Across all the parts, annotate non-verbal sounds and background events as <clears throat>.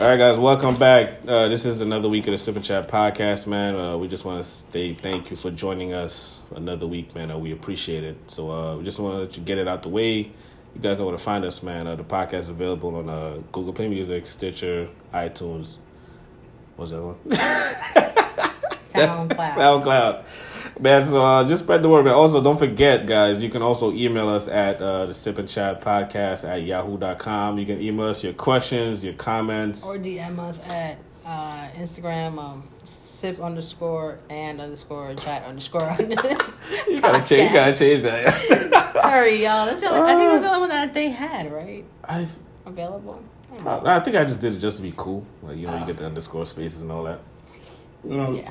All right, guys, welcome back. Uh, this is another week of the Sip and Chat podcast, man. Uh, we just want to say thank you for joining us another week, man. Uh, we appreciate it. So uh, we just want to let you get it out the way. You guys know where to find us, man. Uh, the podcast is available on uh, Google Play Music, Stitcher, iTunes. What's that one? <laughs> SoundCloud. <laughs> SoundCloud. Man, so uh, just spread the word, man. Also, don't forget, guys, you can also email us at uh, the Sip and Chat podcast at yahoo.com. You can email us your questions, your comments. Or DM us at uh, Instagram, um, sip underscore and underscore chat underscore. <laughs> you gotta <laughs> change. You gotta change that. <laughs> Sorry, y'all. That's the only, I think that's the only one that they had, right? I, Available. I I, think I just did it just to be cool. Like you know, you get the underscore spaces and all that. You know, Yeah.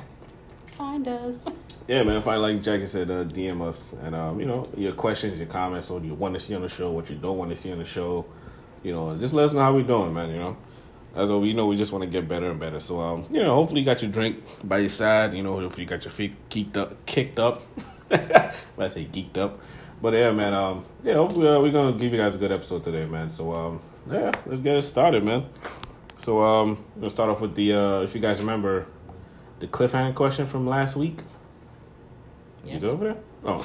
Find us. Yeah, man. If I like Jackie said, uh, DM us and um, you know your questions, your comments, what you want to see on the show, what you don't want to see on the show. You know, just let us know how we're doing, man. You know, as we know, we just want to get better and better. So um, you know, hopefully you got your drink by your side. You know, hopefully you got your feet kicked up, kicked up. <laughs> I say geeked up, but yeah, man. Um, yeah, hopefully uh, we're gonna give you guys a good episode today, man. So um, yeah, let's get it started, man. So um, we'll start off with the uh, if you guys remember the cliffhanger question from last week. Yes. You over there? Oh.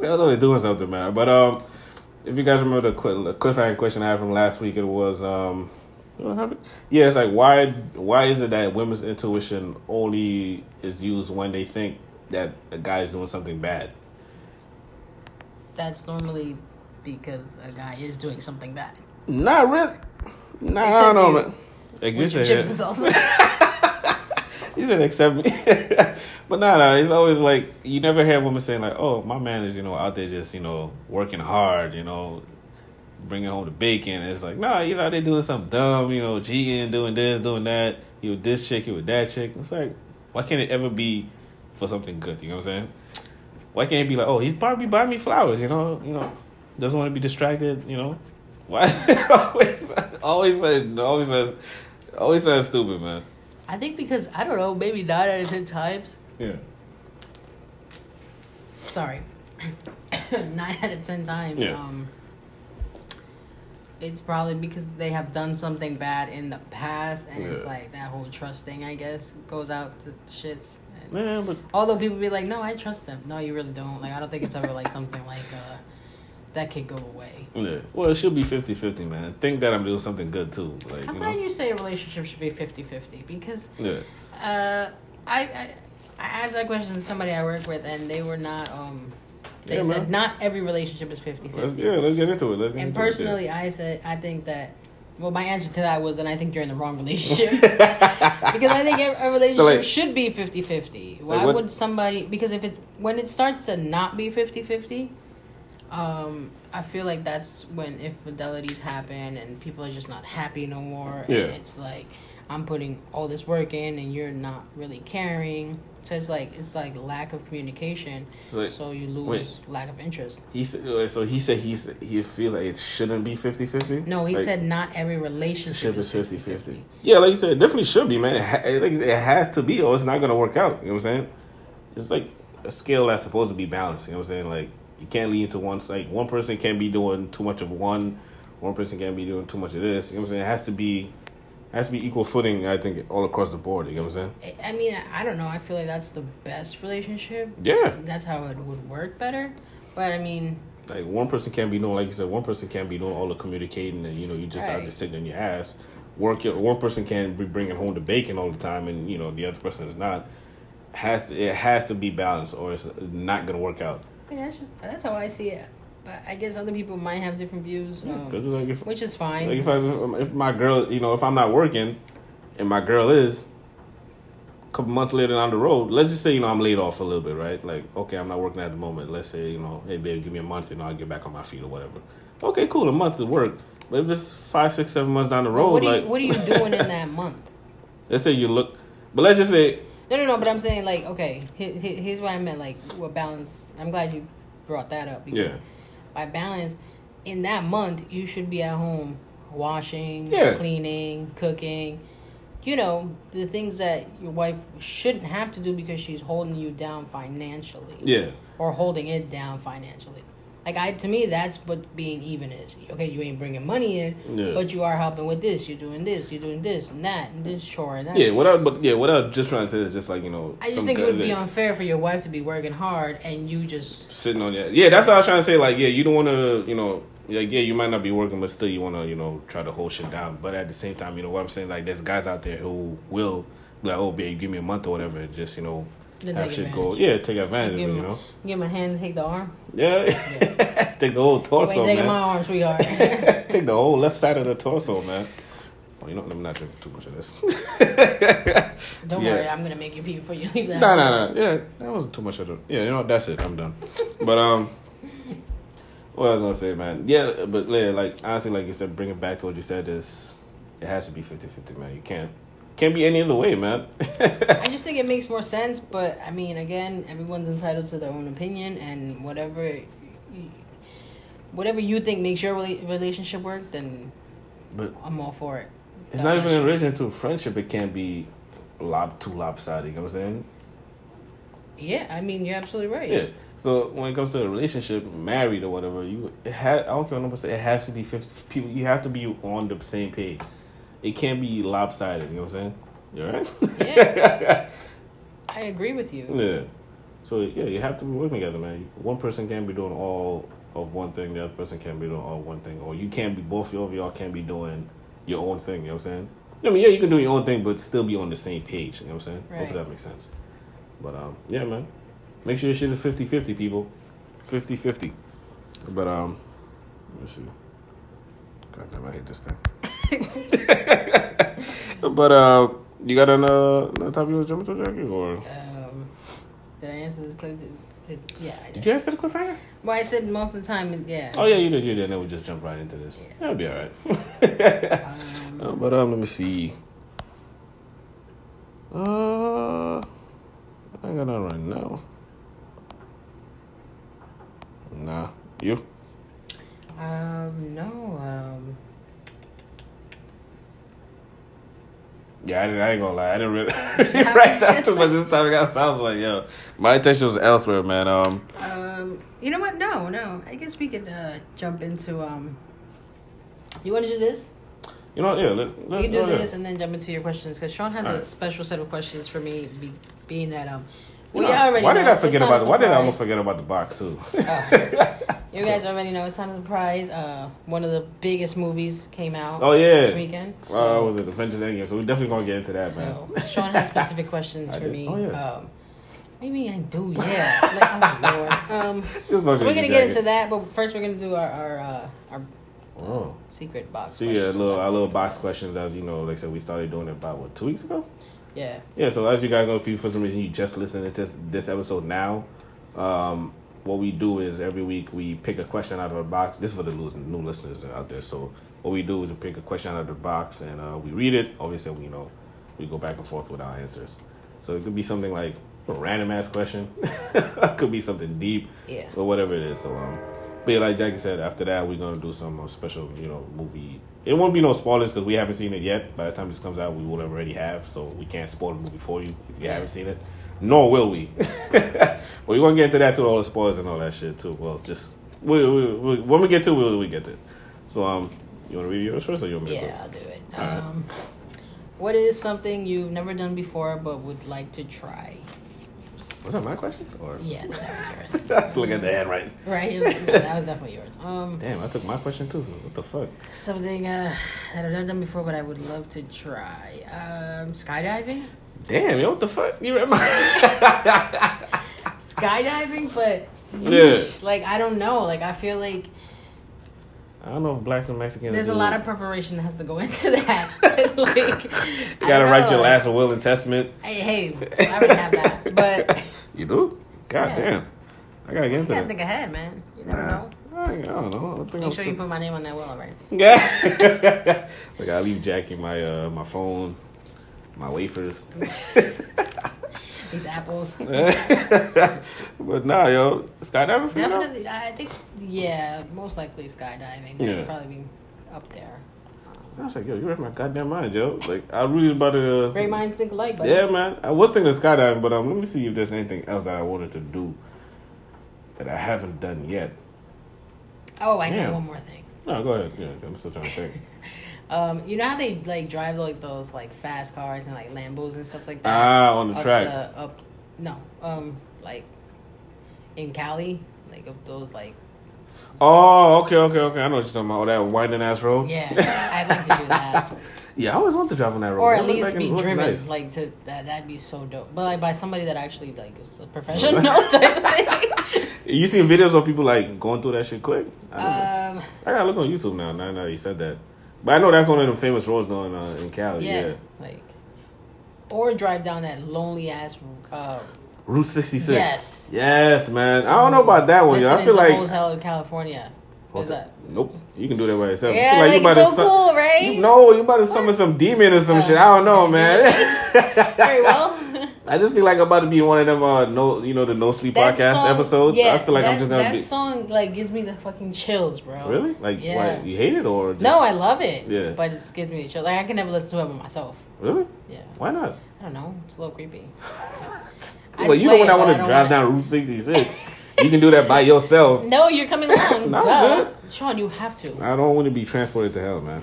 guy's always <laughs> doing something, man. But um, if you guys remember the, cliffhanger question I had from last week, it was um, do I have it? yeah, it's like why why is it that women's intuition only is used when they think that a guy is doing something bad? That's normally because a guy is doing something bad. Not really. Nah, I don't know, man. Like <laughs> Which said, Gypsy also. He said accept me. <laughs> but nah, nah, it's always like you never hear women saying like, "Oh, my man is you know out there just you know working hard, you know, bringing home the bacon." It's like, nah, he's out there doing something dumb, you know, cheating, doing this, doing that. He with this chick, he with that chick. It's like, why can't it ever be for something good? You know what I'm saying? Why can't it be like, oh, he's probably buying me flowers, you know, you know, doesn't want to be distracted, you know? Why <laughs> always always says always says always says stupid, man. I think because, I don't know, maybe nine out of ten times. Yeah. sorry, <coughs> nine out of ten times, Yeah. um, it's probably because they have done something bad in the past, and it's like that whole trust thing, I guess, goes out to shits. And Yeah, but although people be like, "No, I trust them." No, you really don't. Like, I don't think it's ever like something like uh, that could go away. Yeah. Well, it should be 50 50, man. Think that I'm doing something good too. Like, I'm you glad know? you say a relationship should be 50-50 because Yeah. uh, I, I I asked that question to somebody I work with, and they were not. Um, they Yeah, said man. not every relationship is 50-50. Yeah, let's get into it. Let's get And personally, I said I think that. Well, my answer to that was, and I think you're in the wrong relationship <laughs> because I think a relationship So, like- should be 50-50. Why what- would somebody? Because if it when it starts to not be 50-50, um, I feel like that's when infidelities happen and people are just not happy no more. Yeah. And it's like I'm putting all this work in and you're not really caring. So it's like it's like lack of communication. So, So you lose wait. lack of interest. he said, so he said he's, he feels like it shouldn't be 50 50? No, he said not every relationship is 50 50 50. Yeah, like you said, it definitely should be, man. It, ha- like said, it has to be, or it's not going to work out. You know what I'm saying? It's like a scale that's supposed to be balanced. You know what I'm saying? Like, you can't lean to one side. One person can't be doing too much of one, one person can't be doing too much of this. You know what I'm saying? It has to be. Has to be equal footing, I think, all across the board. You know what I'm saying? I mean, I don't know. I feel like that's the best relationship. Yeah. That's how it would work better. But I mean, Like one person can't be doing, like you said, one person can't be doing all the communicating, and you know, you just out Right. there sitting on your ass. Work. Your, one person can't be bringing home the bacon all the time, and you know the other person is not. Has to, it has to be balanced, or it's not gonna work out. Mean, that's just that's how I see it. But I guess other people might have different views, um, Because like if, which is fine. like if, I, if my girl, you know, if I'm not working, and my girl is, a couple months later down the road, let's just say you know I'm laid off a little bit, right? Like okay, I'm not working at the moment. Let's say you know, hey babe, give me a month, and I'll get back on my feet or whatever. Okay, cool, a month to work. But if it's five, six, seven months down the road, what, are like you, what are you doing in <laughs> that month? let's say you look, but let's just say No, no, no. But I'm saying like, okay, here, here- here's what I meant. Like, what balance? I'm glad you brought that up because Yeah. by balance, in that month, you should be at home washing, Yeah. cleaning, cooking. You know the things that your wife shouldn't have to do because she's holding you down financially, yeah. or holding it down financially. Like I, to me, that's what being even is. Okay, you ain't bringing money in, Yeah. but you are helping with this. You're doing this. You're doing this and that and this chore and that. Yeah, what I but yeah, what I was just trying to say is just like you know. I just think it would be unfair for your wife to be working hard and you just sitting on your yeah. That's what I was trying to say. Like yeah, you don't want to you know. Like yeah, you might not be working, but still you want to you know try to hold shit down. But at the same time, you know what I'm saying. Like there's guys out there who will be like, oh babe, give me a month or whatever, and just you know Then have shit go. Yeah, take advantage of it. You know. give my hand, take the arm. Yeah, <laughs> take the whole torso, ain't taking my arm, sweetheart. <laughs> <laughs> take the whole left side of the torso, man. Oh, you know, let me not drink too much of this. Don't Yeah. worry, I'm gonna make you pee before you leave that. No, no, no. Yeah, that wasn't too much of it. Yeah, you know, what, that's it. I'm done. But um, what I was gonna say, man. Yeah, but yeah, like honestly, like you said, bring it back to what you said is, it has to be 50-50, man. You can't can't be any other way, man. I just think it makes more sense, but I mean, again, everyone's entitled to their own opinion, and whatever, whatever you think makes your relationship work, then but I'm all for it. it's God not even in relation to friendship. It can't be lob too lopsided. You know what I'm saying? Yeah, I mean, you're absolutely right. Yeah. So when it comes to a relationship, married or whatever, you it ha- I don't care what nobody say. It has to be fifty people. You have to be on the same page. It can't be lopsided. You know what I'm saying? You all right? Yeah. I agree with you. yeah. So yeah, you have to be working together, man. One person can't be doing all of one thing. The other person can't be doing all one thing, or you can't be both of y'all can't be doing your own thing. You know what I'm saying? I mean, yeah, you can do your own thing, but still be on the same page. You know what I'm saying? Right. Hopefully that makes sense. But um, yeah, man. Make sure your shit is 50-50, people. 50-50. But um, let's see. God damn, I hate this thing. <laughs> but uh, you got another, another topic you want to jump into, Jackie, or Um, did I answer the clip? Did, did, yeah, I did did. you answer the cliffhanger? Well, I said most of the time, yeah. Oh yeah, you did. You did. Then we just jump right into this. Yeah. That'll be all right. Um, <laughs> Uh, but um, let me see. Uh, I ain't got none right now. Nah, you? um, no, um, Yeah, I, didn't, I ain't gonna lie. I didn't really <laughs> write that too much this time. I was like, yo, my attention was elsewhere, man. Um, um, you know what? No, no. I guess we could uh, jump into um. You want to do this? you know, yeah, let, let's We can do this and then jump into your questions because Sean has a Alright. special set of questions for me, be, being that um. You We know, already why did know. I forget about? Why did I almost forget about the box too? Oh. <laughs> You guys already know it's not a surprise. Uh, one of the biggest movies came out. Oh, yeah. this weekend. Uh, what was it Avengers Endgame? So we're definitely gonna get into that, man. So Sean has <laughs> specific questions for did. me. Oh, yeah. Um, maybe I do. Yeah. Like, oh. Um, <laughs> so we're gonna with get into that, but first we're gonna do our our uh, our Oh. secret box. So yeah, a questions. little our little box questions as you know, like I said, we started doing it about what two weeks ago. Yeah. Yeah, so as you guys know, if you for some reason you just listening to this, this episode now, um, what we do is every week we pick a question out of a box. This is for the new, new listeners out there. So what we do is we pick a question out of the box and uh, we read it. Obviously, we you know we go back and forth with our answers. So it could be something like a random ass question, <laughs> it could be something deep, Yeah. or whatever it is. So um, but yeah, like Jackie said, after that we're gonna do some uh, special, you know, movie. It won't be no spoilers because we haven't seen it yet. By the time this comes out, we will already have, so we can't spoil the movie for you if you Yeah. haven't seen it. Nor will we. <laughs> but we're gonna get into that too, all the spoilers and all that shit too. Well, just we, we, we, when we get to, it, we we get to. it. So um, you want to read yours first, or you want me to? Yeah, I'll do it. Alright. Um, what is something you've never done before but would like to try? Was that my question? Or Yeah, that was yours. <laughs> look at the hand right. right? That was definitely yours. Um, Damn, I took my question too. What the fuck? something uh, that I've never done before but I would love to try. Um, skydiving. Damn, yo, what the fuck? You read <laughs> my. skydiving, but Yeah. like I don't know. Like I feel like I don't know if blacks and Mexicans. there's a do- lot of preparation that has to go into that. <laughs> <laughs> like, You gotta write your last will and testament. Hey, hey, I already have that, but You do? God Yeah. damp. I gotta get into. you gotta that. think ahead, man. You never Nah. know. I, I don't know. I think Make I'm sure still... you put my name on that will, right? Yeah. like I leave Jackie my uh my phone, my wafers. <laughs> These apples. <laughs> but nah, yo, skydiving for you? though? Definitely, I think, yeah, most likely skydiving. Yeah. probably be up there. I was like, yo, you read my goddamn mind, yo. Like I really was about to. Great minds think alike, buddy. Yeah, man. I was thinking of skydiving, but um, let me see if there's anything else that I wanted to do that I haven't done yet. Oh, I know Damn. one more thing. No, go ahead. Yeah, I'm still trying to think. <laughs> Um, you know how they like drive like those like fast cars and like Lambos and stuff like that. Ah, on the up track. The, up, no, um, like in Cali, like up those like Oh, okay, okay, okay. I know what you're talking about. Oh, that winding ass road. yeah. I'd like to do that, <laughs> Yeah, I always want to drive on that road. or at least be driven nice. like to that. That'd be so dope. But like by somebody that actually like is a professional <laughs> type of thing. <laughs> You seen videos of people like going through that shit quick? I. Um, I gotta look on YouTube now. Now, now you said that, but I know that's one of the famous roads though in, uh, in Cali. yeah, Yeah. like or drive down that lonely ass. Uh, Route 66. Yes. Yes, man. I don't know about that one. Yeah, I feel like Hotel California. What's that? Nope. You can do that by yourself. Yeah, feel like, you like about to so cool, right? You know, you about to summon some demon or some Uh, shit. I don't know, man. Very <laughs> well. I just feel like I'm about to be one of them. Uh, no, you know the No Sleep That podcast song- episodes. Yeah, I feel like that, I'm just gonna that be. song like gives me the fucking chills, bro. Really? Like, Yeah. why you hate it or just, No, I love it. Yeah. but it just gives me the chills. Like I can never listen to it by myself. really? Yeah, Why not? I don't know. It's a little creepy. <laughs> well, you know when I want to drive down Route 66, you can do that by yourself. <laughs> No, you're coming along. <laughs> No, Duh. good. Sean, you have to. I don't want to be transported to hell, man.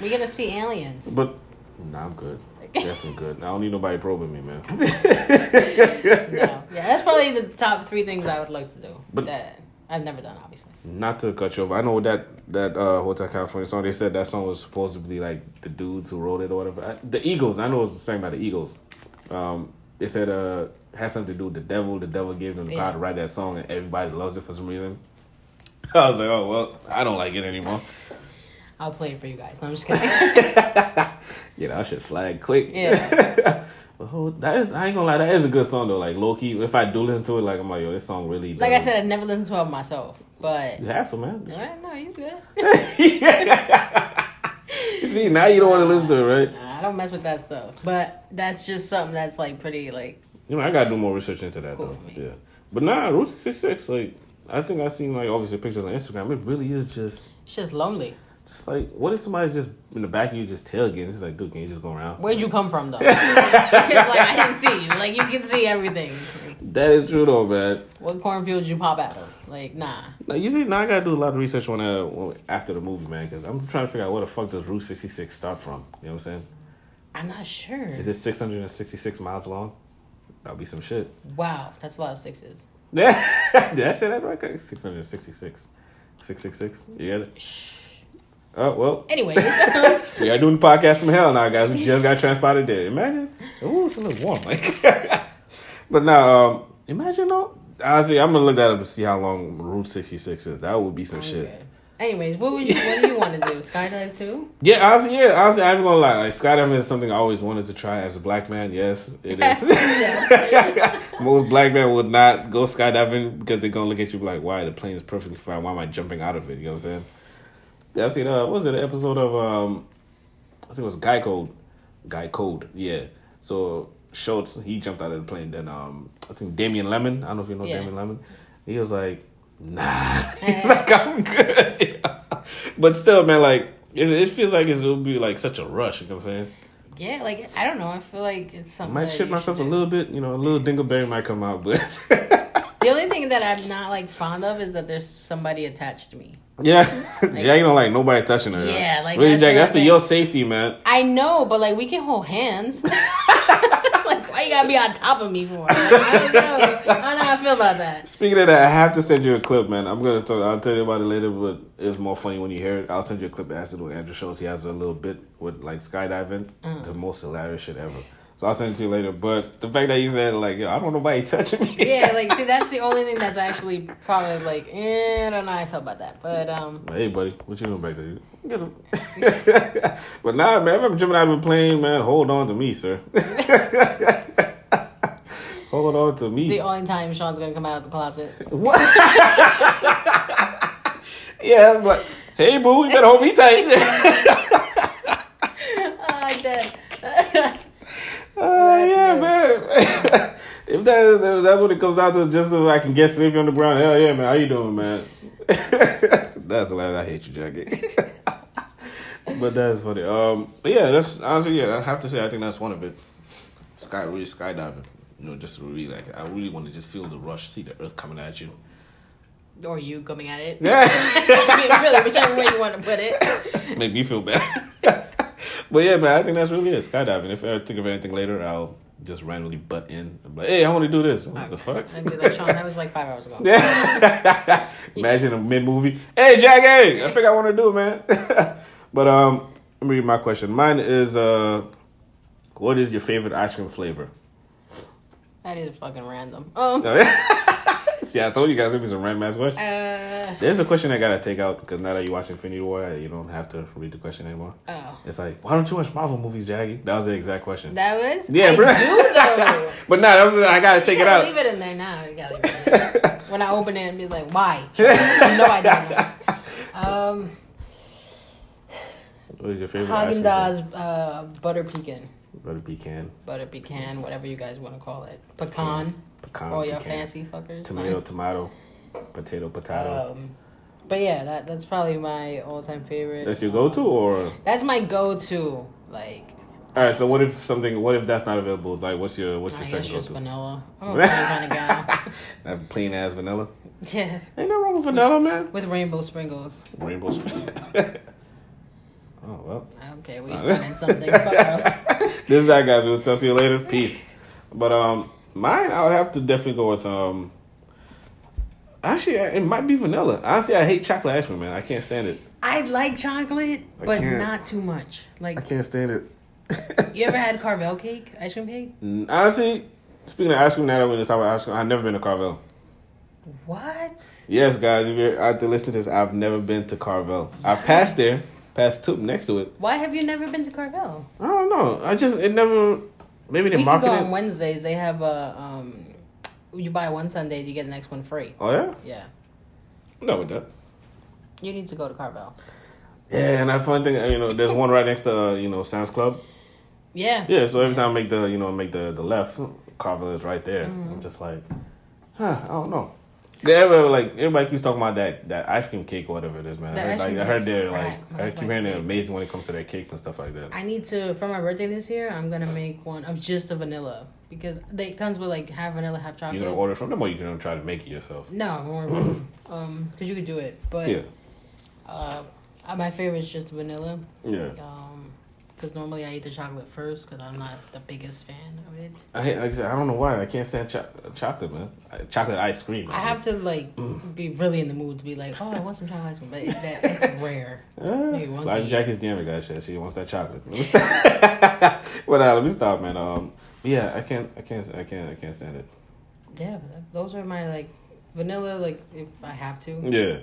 We're gonna see aliens. but nah, I'm good. Definitely <laughs> good. I don't need nobody probing me, man. No. Yeah, that's probably the top three things I would like to do. But- that I've never done, obviously. Not to cut you off. I know that that uh, Hotel California song. They said that song was supposed to be like the dudes who wrote it or whatever. I, the Eagles. I know it was sang by the Eagles. Um, they said uh had something to do with the devil. The devil gave them the power to write that song, and everybody loves it for some reason. <laughs> I was like, oh well, I don't like it anymore. I'll play it for you guys. No, I'm just kidding. <laughs> Yeah, I should flag quick. Yeah. <laughs> But oh, that is, I ain't gonna lie, that is a good song though. Like low key, if I do listen to it, like I'm like, yo, this song really. like I said, I've never listened to it myself, but you have some man. Alright, no, you good. <laughs> See, now you don't want to listen to it, right? Nah, I don't mess with that stuff. But that's just something that's like pretty like You know, I gotta do more research into that Cool though. Yeah, but nah, Route 66, like I think I seen like obviously pictures on Instagram. It really is just, it's just lonely. Just like what if somebody's just in the back of you just tailgating? It's like, dude, can you just go around? Where'd you come from though? <laughs> because like I didn't see you. Like you can see everything. That is true though, man. what cornfield did you pop out of? Like nah. Now, you see, now I gotta do a lot of research on uh after the movie, man, because I'm trying to figure out where the fuck does Route 66 start from. You know what I'm saying? I'm not sure. Is it 666 miles long? That'll be some shit. Wow, that's a lot of sixes. Yeah, <laughs> did I say that right? 666. 666. You get it? Oh, well. Anyways, <laughs> We are doing the podcast from hell now, guys. We just got transpotted there. Imagine. Ooh, it's a little warm. Like, <laughs> but now, um, imagine though. Honestly, I'm gonna look that up and see how long Route 66 is. That would be some shit. Anyways, what would you what do you want to do? Skydive too? Yeah, honestly, yeah, honestly, I'm gonna lie. Like skydiving is something I always wanted to try as a black man. Yes, it is. <laughs> Most black men would not go skydiving because they're gonna look at you like, "Why the plane is perfectly fine? Why am I jumping out of it?" You know what I'm saying? I seen. Uh, what was it an episode of? Um, I think it was Guy Code. Guy Code. Yeah. So Schulz he jumped out of the plane. Then um, I think Damien Lemon. I don't know if you know Yeah. Damien Lemon. He was like, "Nah." <laughs> He's like, "I'm good." <laughs> but still, man, like it, it feels like it's, it'll be like such a rush. You know what I'm saying? Yeah, like I don't know. I feel like it's something. I might shit myself a little bit. You know, a little dingleberry might come out, but <laughs> The only thing that I'm not like fond of is that there's somebody attached to me. yeah, <laughs> Jack don't like nobody touching her. Yeah, like, really, that's Jack. That's for your safety, man. I know, but like we can hold hands. <laughs> <laughs> like why you gotta be on top of me for? Like, I don't know. I don't know how I feel about that. Speaking of that, I have to send you a clip, man. I'm gonna tell. I'll tell you about it later, but it's more funny when you hear it. I'll send you a clip that has to do with Andrew Schulz. He has a little bit with like skydiving, Mm. the most hilarious shit ever. So I'll send it to you later. But the fact that you said like, yo, I don't want nobody touching me. Yeah, <laughs> like see, that's the only thing that's actually probably like eh, I don't know how I felt about that, but um, Hey, buddy, what you doing back there? <laughs> But nah, man, if I'm jumping out of a plane, man, hold on to me, sir. <laughs> hold on to me. the only time Sean's gonna come out of the closet. What? yeah, but hey, boo, you better hold me tight. I did. Yeah, man. <laughs> if that is if that's what it comes down to, just so I can get safely on the ground. Hell yeah, man. How you doing, man? <laughs> that's hilarious. I hate you, Jackie. <laughs> but that's funny. Um, but yeah, that's honestly, yeah. I have to say, I think that's one of it. Sky, really skydiving. You know, just really like, I really want to just feel the rush, see the earth coming at you. But yeah, that's honestly, yeah. I have to say, I think that's one of it. Sky, really skydiving. You know, just really like, I really want to just feel the rush, see the earth coming at um, yeah, that's. I have to say, I think that's one of it. Sky, really skydiving. You know, just to really like, I really want to just feel the rush, see the earth coming at you. or you coming at it. Yeah. really, whichever way you want to put it. Make me feel bad. But yeah, man, I think that's really it. Skydiving. If I think of anything later, I'll just randomly butt in. I'm like, hey, I want to do this. What the fuck? I'd be like, Sean, that was like five hours ago. Yeah. <laughs> Imagine a mid movie. Hey, Jackie, I think I want to do it, man. <laughs> but um, let me read my question. Mine is uh, what is your favorite ice cream flavor? That is fucking random. Um, <laughs> <laughs> See, I told you guys it was a random ass question. uh, There's a question I gotta take out because now that you watch Infinity War, you don't have to read the question anymore. oh. It's like, why don't you watch Marvel movies, Jackie? That was the exact question. That was? Yeah, I bro. do <laughs> but nah, that was I gotta take you it gotta out. leave it in there now. You gotta leave it in there. <laughs> when I open it and be like, why? no, I don't. Um, What is your favorite? Häagen-Dazs uh, butter pecan, Butter pecan, butter pecan, whatever you guys want to call it, pecan. Pecan, Oh, your pecan. fancy fuckers. tomato, tomato, potato, potato. Um, but yeah, that that's probably my all-time favorite. That's your go-to, or That's my go-to. Like, all right. So what if something? What if that's not available? Like, what's your what's your second go-to? vanilla. <laughs> I'm a plain kind of guy. <laughs> That plain ass vanilla. Yeah, Ain't no wrong with vanilla, man. with rainbow sprinkles. Rainbow. sprinkles. <laughs> oh well. Okay, we singing something. This is that, guys. We'll talk to you later. Peace. But um, mine, I would have to definitely go with um. Actually, it might be vanilla. Honestly, I hate chocolate ice cream, man. I can't stand it. I like chocolate, I but can't. not too much. Like I can't stand it. you ever had <laughs> Carvel cake, ice cream cake? Honestly, speaking of ice cream, now that we're in the top of ice cream, I've never been to Carvel. What? Yes, guys, if you're out there listening to this, I've never been to Carvel. I've passed there, passed to next to it. Why have you never been to Carvel? I don't know. I just it never. Maybe they We can go market on. Wednesdays. They have a um, you buy one Sunday, you get the next one free. Oh yeah, Yeah, no with that. you need to go to Carvel. Yeah, and that fun thing, you know, there's one right next to uh, you know Sam's Club. Yeah, Yeah, so every time I make the you know make the the left, Carvel is right there. Mm-hmm. I'm just like, huh, I don't know. Yeah, everybody, like everybody keeps talking about that that ice cream cake or whatever it is, man. I heard, like, I heard they're like I keep hearing they're amazing when it comes to their cakes and stuff like that. I need to for my birthday this year. I'm gonna make one of just the vanilla because they it comes with like half vanilla, half chocolate. You gonna order from them or you gonna try to make it yourself? No, <clears throat> um, because you could do it, but Yeah, uh, my favorite is just vanilla. yeah. Um, because normally I eat the chocolate first because I'm not the biggest fan of it. I like I, said, I don't know why I can't stand cho- chocolate, man. Chocolate ice cream. I have to like Mm. be really in the mood to be like, oh, I want some chocolate ice cream, but it, that, it's <laughs> rare. Uh, a slide year. Jackie's DM guys. Shit, she wants that chocolate. <laughs> <laughs> but uh, let me stop, man. Um, yeah, I can't, I can't, I can't, I can't stand it. Yeah, those are my like vanilla. Like if I have to, Yeah,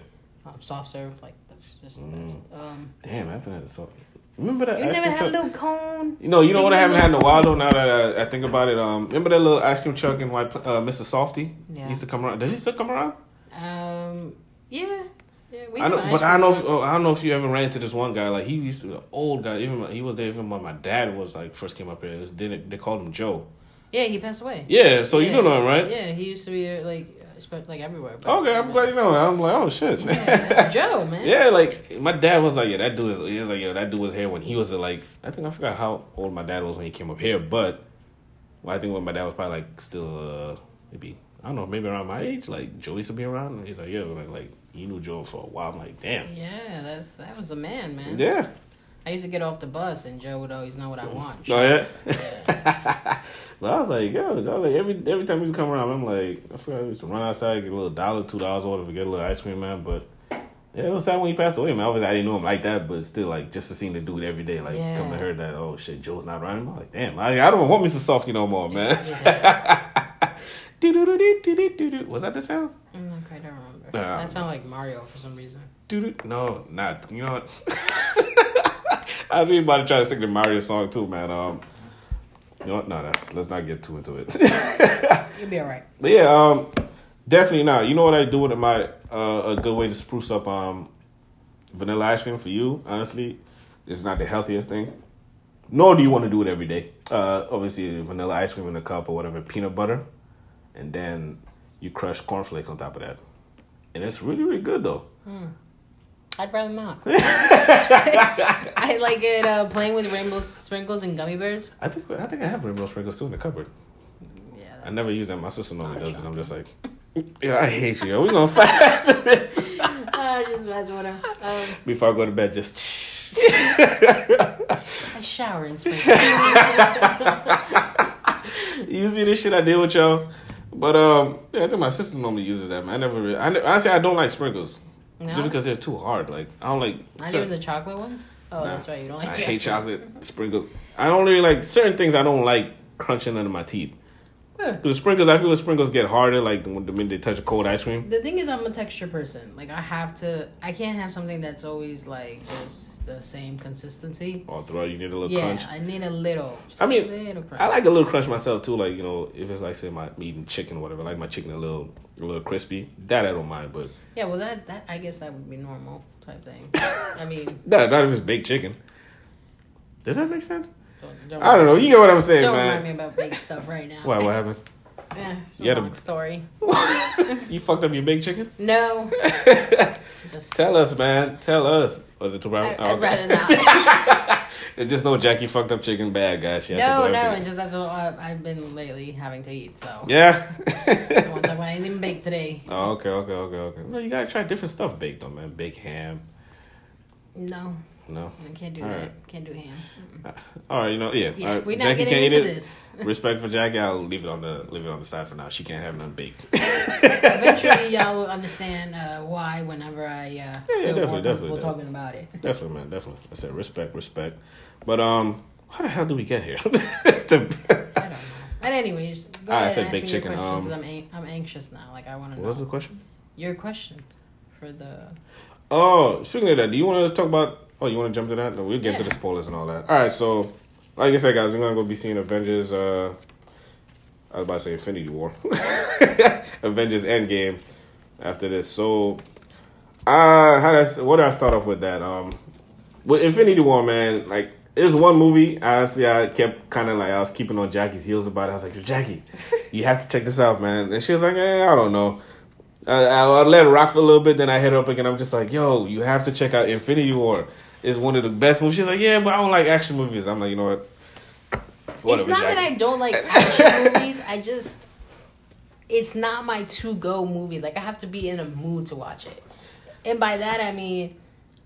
um, soft serve. Like that's just the Mm. best. Um, damn, I haven't had it so. Remember that? you never had a little cone. You know, you know what I haven't had in a while though. Now that I, I think about it, um, remember that little ice cream truck in White, uh, Mr. Softee? Yeah. He used to come around. Does he still come around? Um, yeah, yeah. We I know, but I don't know. If, oh, I don't know if you ever ran into this one guy. Like he used to, be an old guy. Even he was there even when my dad was like first came up here. Then they called him Joe. Yeah, he passed away. Yeah, so you Yeah. do know him, right? Yeah, he used to be uh, like, spread, like everywhere. but- Okay, I'm glad you know. I'm like, oh shit. Yeah, Joe, <laughs> man. Yeah, like my dad was like, yeah, that dude is. He was like, yeah, that dude was here when he was like, I think I forgot how old my dad was when he came up here, but well, I think when my dad was probably like still uh, maybe I don't know, maybe around my age. Like Joe used to be around, and he's like, yeah, like like he knew Joe for a while. I'm like, damn, Yeah, that's that was a man, man. yeah. I used to get off the bus and Joe would always know what I want. Oh yeah. <laughs> Yeah. But I was like, yo, I was like every every time to come around, I'm like, I forgot I used to run outside, get a little dollar, two dollars, whatever, get a little ice cream, man. But yeah, it was sad when he passed away, man. Obviously, I didn't know him like that, but still, like, just to see the dude every day, like, Yeah. come to hear that, oh shit, Joe's not running. I'm like, damn, I, I don't want Mr. Softee no more, man. Was that the sound? I'm not remember. Yeah. that sounded like Mario for some reason. No, not. You know what? <laughs> I was even about to try to sing the Mario song too, man. Um, you know what? No, that's, let's not get too into it. <laughs> <laughs> You'll be alright. But yeah, um, definitely not. You know what I do with my uh, a good way to spruce up um vanilla ice cream for you. Honestly, it's not the healthiest thing. Nor do you want to do it every day. Uh, obviously, vanilla ice cream in a cup or whatever, peanut butter, and then you crush cornflakes on top of that, and it's really really good though. I'd rather not. <laughs> I like it uh, playing with rainbow sprinkles and gummy bears. I think I think I have rainbow sprinkles too in the cupboard. Yeah, I never use them. My sister normally does it. I'm just like, <laughs> Yeah, I hate you. Yo. We gonna fight after this. <laughs> I just what I'm. Um, Before I go to bed, just. I shower in spring. you see this shit I did with y'all, but um, yeah, I think my sister normally uses that. Man, I never. Really, I ne- honestly I don't like sprinkles No? just because they're too hard. Like I don't like. Not cer- even the chocolate ones. Oh, Nah. that's right. You don't like. I hate chocolate sprinkles. I don't really like certain things. I don't like crunching under my teeth. Huh. The sprinkles, I feel the sprinkles get harder. Like when the minute they touch a cold ice cream. The thing is, I'm a texture person. Like I have to. I can't have something that's always like just the same consistency. All throughout, you need a little Yeah, crunch. I need a little. Just I mean, a little crunch. I like a little crunch myself too. Like you know, if it's like say my eating chicken or whatever, I like my chicken a little, a little crispy. That I don't mind, but Yeah, well, that that I guess that would be normal type thing. I mean, <laughs> not not if it's baked chicken. Does that make sense? don't, don't I don't know. You get what I'm saying, Don't man. remind me about baked stuff right now. What what happened? <laughs> Eh, You had a- story. <laughs> you fucked up your baked chicken? No, just Tell us, man. Tell us. Was it too? I, Oh, I'd rather not. And just know Jackie fucked up chicken bad, guys. She no, no, it's just that's what I've been lately having to eat. So Yeah. <laughs> I want to talk about anything baked today. oh, okay, okay, okay, okay. No, you gotta try different stuff baked though, man. Baked ham. No, No. I can't do All that. right. Can't do ham. Mm-mm. All right, you know, yeah. Yeah, right, we're not Jackie getting can't into eat it. this. <laughs> Respect for Jackie. I'll leave it on the leave it on the side for now. She can't have none baked. Eventually, <laughs> y'all will understand uh, why whenever I uh, yeah, feel definitely, definitely, talking about it. <laughs> definitely, man. Definitely. I said respect, respect. But um, how the hell do we get here? To- I don't know. But anyways, go Ah, I said ask chicken, um, I'm, an- I'm anxious now. Like I want to what know was the question? your question for the. Oh, speaking of that, do you want to talk about? Oh, you want to jump to that? No, we'll get to the spoilers and all that. All right, so like I said, guys, we're gonna go be seeing Avengers. Uh, I was about to say Infinity War, <laughs> Avengers Endgame. After this, so uh, how does what do I start off with that? Um, with Infinity War, man, like it was one movie. Honestly, I kept kind of like I was keeping on Jackie's heels about it. I was like, Jackie, you have to check this out, man. And she was like, eh, I don't know. I, I, let it rock for a little bit, then I hit her up again. I'm just like, yo, you have to check out Infinity War. It's one of the best movies. She's like, yeah, but I don't like action movies. I'm like, you know what? it's not that I don't like <laughs> action movies. I just it's not my to go movie. Like I have to be in a mood to watch it, and by that I mean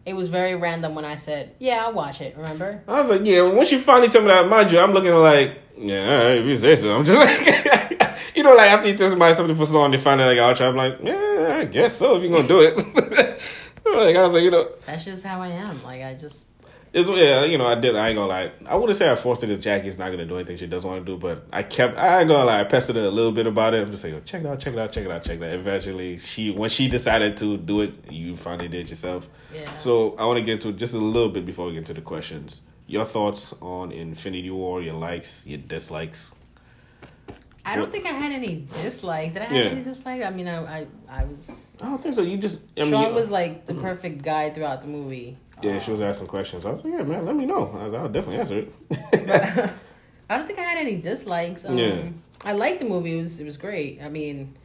it was very random when I said, "Yeah, I'll watch it." Remember? I was like, yeah. Once you finally told me that, mind you, I'm looking like, yeah, right, if you say so. I'm just like, <laughs> you know, like after you tell somebody something for so long, they find out like, I'll try. I'm like, yeah, I guess so. If you're gonna do it, <laughs> like I was like, you know, That's just how I am. Like I just it's yeah, you know, I did. I ain't gonna lie. I wouldn't say I forced it. If Jackie's not gonna do anything she doesn't want to do, but I kept. I ain't gonna lie. I pestered her a little bit about it. I'm just like, oh, check it out, check it out, check it out, check it out. Eventually, she when she decided to do it, you finally did it yourself. yeah. So I want to get into just a little bit before we get to the questions. Your thoughts on Infinity War? Your likes, your dislikes. I don't think I had any dislikes. Did I have Yeah. any dislikes? I mean, I I, I was. I don't think so. You just. I mean, Sean was like the perfect guy throughout the movie. Yeah, she was asking questions. I was like, yeah, man, let me know. I was I'll definitely answer it. But <laughs> I don't think I had any dislikes. Um, Yeah. I liked the movie. It was it was great. I mean,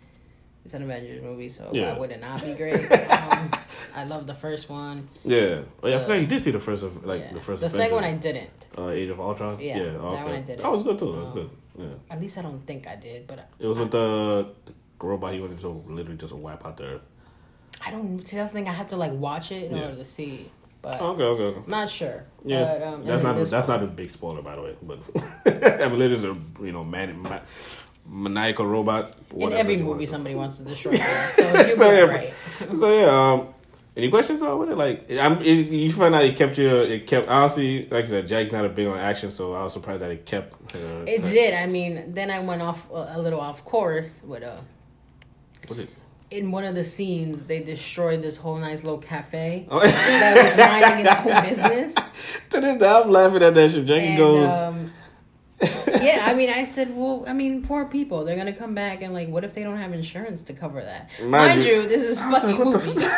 it's an Avengers movie, so Yeah. why would it not be <laughs> great? um, I love the first one. yeah. Oh, yeah, I Uh, forgot you did see the first of like Yeah. the first. the second one I didn't. Uh, Age of Ultron. Yeah, yeah that one I did. That was good too. That was Um, good. Yeah. At least I don't think I did, but It was with the, the robot. He went into literally just a wipe out the earth. I don't. See, that's the thing. I have to like watch it in Yeah. order to see. But Okay, okay, okay. Not sure. Yeah, But, um, that's not this that's one. not a big spoiler, by the way. But I mean, it is a you know man, ma- maniacal robot. In every movie, somebody wants to destroy <laughs> it. So you're So, yeah, right. So yeah, um, any questions on with it? Like, I'm it, you find out it kept you. It kept honestly, like I said, Jack's not a big on action, so I was surprised that it kept. Uh, It uh, did. I mean, then I went off a, a little off course with uh what did- in one of the scenes they destroyed this whole nice little cafe Oh. <laughs> that was minding its own business. <laughs> to this day, I'm laughing at that shit. Jackie And goes. um, <laughs> yeah, I mean, I said, well, I mean, poor people. They're gonna come back and like, what if they don't have insurance to cover that? Mind Mind, you- you, this is <laughs> fucking like, what the movie. <laughs>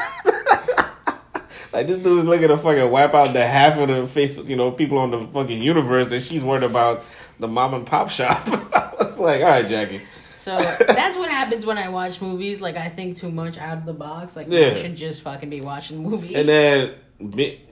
Like this dude is looking to fucking wipe out the half of the face, you know, people on the fucking universe, and she's worried about the mom and pop shop. I was like, all right, Jackie. So that's what happens when I watch movies. Like I think too much out of the box. Like Yeah. I should just fucking be watching movies. And then me-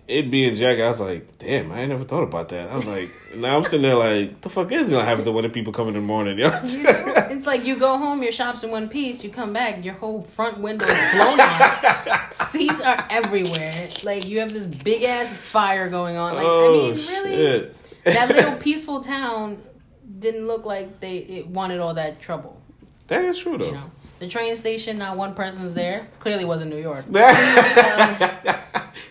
it being Jack, I was like, damn, I ain't never thought about that. I was like, now I'm sitting there like, the fuck is gonna happen to when the people come in the morning? Yo? You know? It's like you go home, your shop's in one piece. You come back, your whole front window is blown out. <laughs> Seats are everywhere. Like you have this big ass fire going on. Like oh, I mean, really, shit. that little <laughs> peaceful town didn't look like they it wanted all that trouble. That is true though. You know? The train station, not one person's there. Clearly wasn't New York. <laughs> um,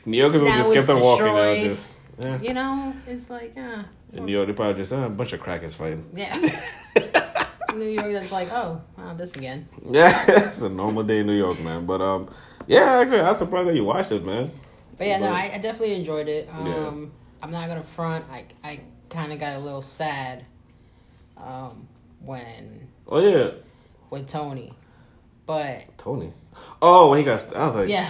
New Yorkers would just kept on walking. They just, yeah. You know, it's like, uh. In New York, they probably just uh, a bunch of crackers fighting. Yeah. <laughs> New York, that's like, oh, wow, this again. Yeah, <laughs> it's a normal day in New York, man. But um, yeah, actually, I'm surprised that you watched it, man. But yeah, but, no, I, I, definitely enjoyed it. Um, yeah. I'm not gonna front. I I kind of got a little sad. Um, when. Oh yeah. With Tony. But Tony. Oh, when he got, I was like, yeah,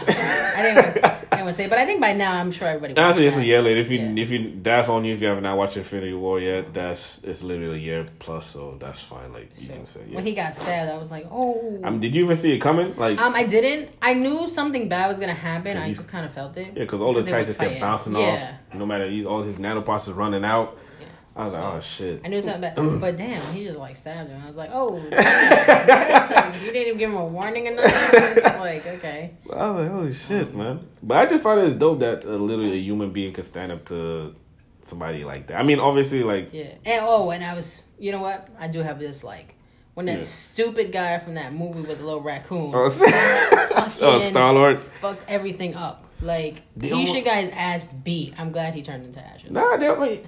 I didn't, <laughs> I didn't want to say, but I think by now I'm sure everybody. Honestly, it's a year later. If you, yeah. if you, that's on you. If you have not watched Infinity War yet, that's it's literally a year plus, so that's fine. Like you can say. Yeah. When he got stabbed, I was like, oh. I mean, did you even see it coming? Like, um, I didn't. I knew something bad was gonna happen. I just kind of felt it. Yeah, because all the Titans kept bouncing yeah. off. No matter, all his nanoparts is running out. I was so, like, oh shit. I knew something bad, <clears throat> but damn, he just like stabbed him. I was like, oh, <laughs> you didn't even give him a warning or nothing. It's like, okay. I was like, holy shit, um, man. But I just found it dope that uh, literally a human being could stand up to somebody like that. I mean, obviously, like yeah. And oh, and I was, you know what? I do have this like when that yeah. stupid guy from that movie with the little raccoon, oh, <laughs> oh Star Lord, fucked everything up. Like he should got his ass beat. I'm glad he turned into ashes. Nah, they like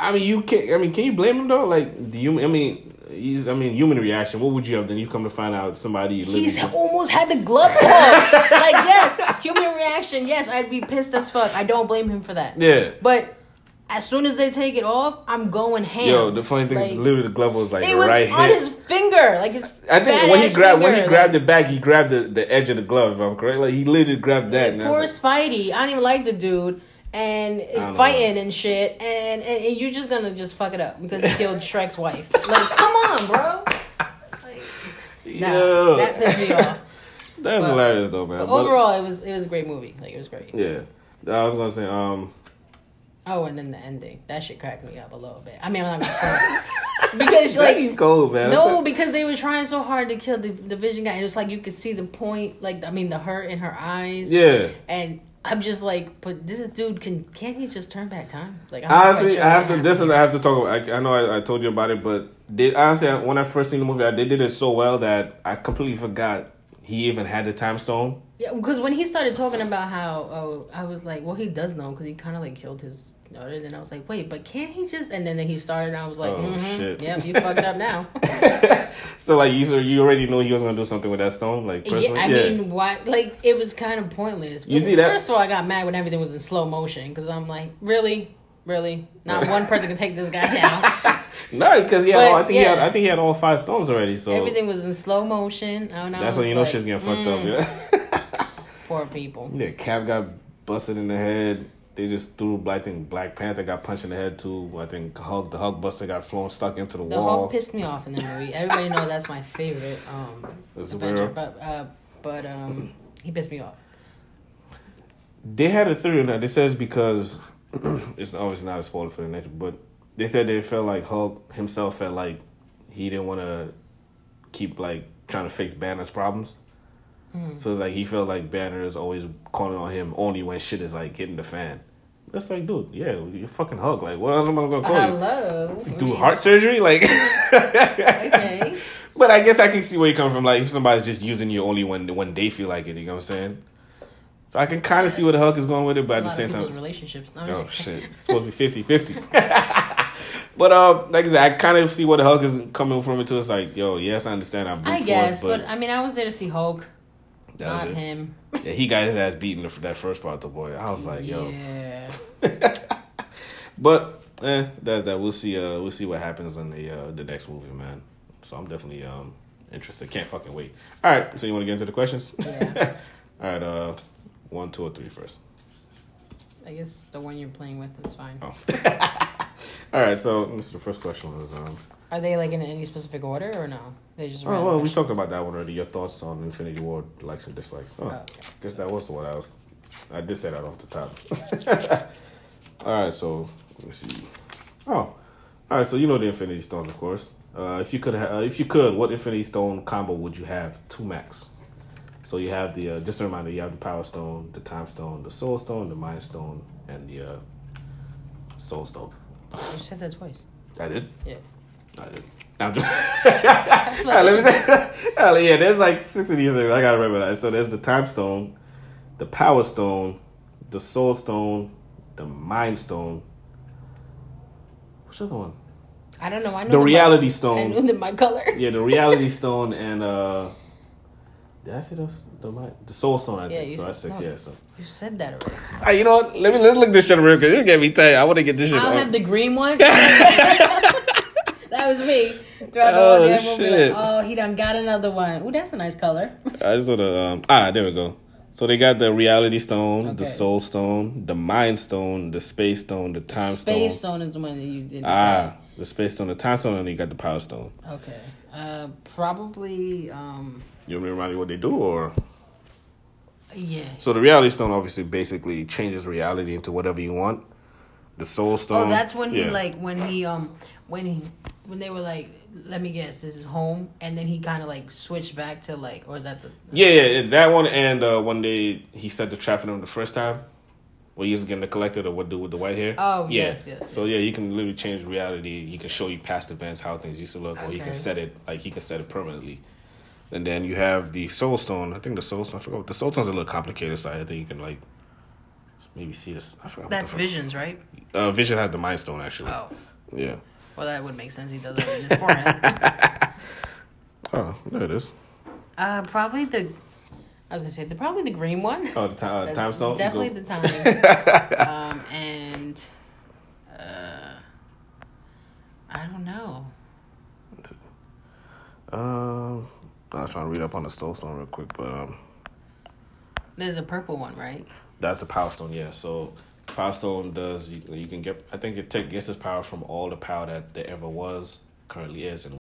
I mean, you can. I mean, can you blame him though? Like, do you? I mean, he's. I mean, human reaction. What would you have done? You come to find out somebody. He's just... almost had the glove off. <laughs> like, yes, human reaction. Yes, I'd be pissed as fuck. I don't blame him for that. Yeah. But as soon as they take it off, I'm going ham. Yo, the funny thing like, is, literally, the glove was like it was right on hit. his finger, like his. I think when he grabbed finger, when he grabbed like, the back, he grabbed the, the edge of the glove. If I'm correct, like he literally grabbed that. Like, poor Spidey. I don't even like the dude and fighting know. and shit, and, and, and you're just gonna just fuck it up because he killed Shrek's wife. Like, come on, bro. Like, nah, that pissed me off. <laughs> That's but, hilarious though, man. But overall, it was it was a great movie. Like it was great. Yeah, I was gonna say, um. Oh, and then the ending. That shit cracked me up a little bit. I mean, I'm not gonna <laughs> because like he's cold, man. No, because they were trying so hard to kill the, the Vision guy. It was like you could see the point, like I mean, the hurt in her eyes. Yeah. And I'm just like, but this dude can can't he just turn back time? Like I'm honestly, sure I have to. This is I have to talk about. I, I know I, I, told you about it, but did honestly when I first seen the movie, I, they did it so well that I completely forgot he even had the time stone. Yeah, because when he started talking about how, oh, I was like, well, he does know because he kind of like killed his noted, and I was like, wait, but can't he just? And then he started, and I was like, oh, mm-hmm, shit. yep, you fucked up now. <laughs> so like you, so you already knew he was gonna do something with that stone, like personally? yeah. I yeah. mean, why? Like it was kind of pointless. You see that? First of all, I got mad when everything was in slow motion because I'm like, really, really, not one person can take this guy down. <laughs> no, because yeah, but, I think yeah. he had, I think he had all five stones already. So everything was in slow motion. I That's when you know shit's getting fucked mm, up. Yeah. <laughs> Poor people. Yeah, Cap got busted in the head. They just threw. I think Black Panther got punched in the head too. I think Hulk, the Hulk Buster got flown stuck into the, the wall. The Hulk pissed me off in the movie. Everybody know that's my favorite um, Avenger, but uh, but um, he pissed me off. They had a theory on that. They says because <clears throat> it's obviously not a spoiler for the next, but they said they felt like Hulk himself felt like he didn't want to keep like trying to fix Banner's problems. Mm. So it's like he felt like Banner is always calling on him only when shit is like hitting the fan. That's like, dude, yeah, you fucking Hulk. Like, what else am I gonna call Hello. you? Do heart surgery? Like, okay. <laughs> But I guess I can see where you come from. Like, if somebody's just using you only when when they feel like it, you know what I'm saying? So I can kind of see where the Hulk is going with it, but at the same time, relationships. No, oh shit, it's supposed to be 50-50. <laughs> but uh, like I said, I kind of see where the Hulk is coming from. It too. it's like, yo, yes, I understand. I'm I guess, but, but I mean, I was there to see Hulk. That Not was him. yeah, he got his ass beaten for that first part. The boy, I was like, yo. Yeah. <laughs> but eh, that's that. We'll see. Uh, we'll see what happens in the uh, the next movie, man. So I'm definitely um interested. Can't fucking wait. All right. So you want to get into the questions? Yeah. <laughs> All right. Uh, one, two, or three first. I guess the one you're playing with is fine. Oh. <laughs> All right. So let me see the first question was um. Are they like in any specific order or no? They just. Oh well, we talked about that one already. Your thoughts on Infinity War likes and dislikes. Oh, oh okay. guess that was the one I was. I did say that off the top. <laughs> all right, so let me see. Oh, all right. So you know the Infinity Stones, of course. Uh, if you could, ha- uh, if you could, what Infinity Stone combo would you have? Two max. So you have the uh, just a reminder, you have the Power Stone, the Time Stone, the Soul Stone, the Mind Stone, and the uh, Soul Stone. You said that twice. I did. Yeah. I did. I'm just. <laughs> Alright, let me say. Alright, yeah, there's like six of these. things. I gotta remember that. So there's the Time Stone, the Power Stone, the Soul Stone, the Mind Stone. Which other one? I don't know. I know The Reality my, Stone. I knew my color. Yeah, the Reality <laughs> Stone and uh. Did I say those? The mind, the Soul Stone. I Yeah, think so. said- That's six. no. Yeah. So. You said that already. Hey, you know what? Let me let's look this shit real quick. This get me tight. I want to get this shit. I'll on. have the green one. <laughs> that was me. Throughout the Oh, whole day, everyone will shit. Like, oh, he done got another one. Ooh, that's a nice color. I just want to. Um, ah, there we go. So they got the Reality Stone, the Soul Stone, the Mind Stone, the Space Stone, the Time Space Stone. Space stone is the one that you didn't Ah, the Space Stone, the Time Stone, and you got the Power Stone. Okay. Uh, probably. Um, You want me to remind you what they do, or yeah. so the Reality Stone obviously basically changes reality into whatever you want. The Soul Stone. Oh, that's when he like when he um when he when they were like, let me guess, this is home, and then he kind of like switched back to like, or is that the? Yeah, yeah, that one, and uh, one day he set the trap for them the first time. Where he was getting the collector or what do with the white hair. Oh, yeah. yes, yes, So yeah, you can literally change reality. He can show you past events how things used to look, or he can set it like he can set it permanently. And then you have the Soul Stone. I think the Soul Stone. I forgot. The Soul Stone's a little complicated, so I think you can like maybe see this. I forgot. what That's. Visions, right? Uh, Vision has the Mind Stone actually. Oh, Yeah. Well, that would make sense. He does it in his forehead. <laughs> Oh, there it is. uh, probably the. I was gonna say the probably the green one. Oh, the time, uh, time stone. Definitely Go- the time. <laughs> um, and uh, I don't know. Um, I was trying to read up on the Soul Stone real quick, but um. There's a purple one, right? That's the Power Stone, yeah. So Power Stone does you, you can get I think it take gets its power from all the power that there ever was, currently is, and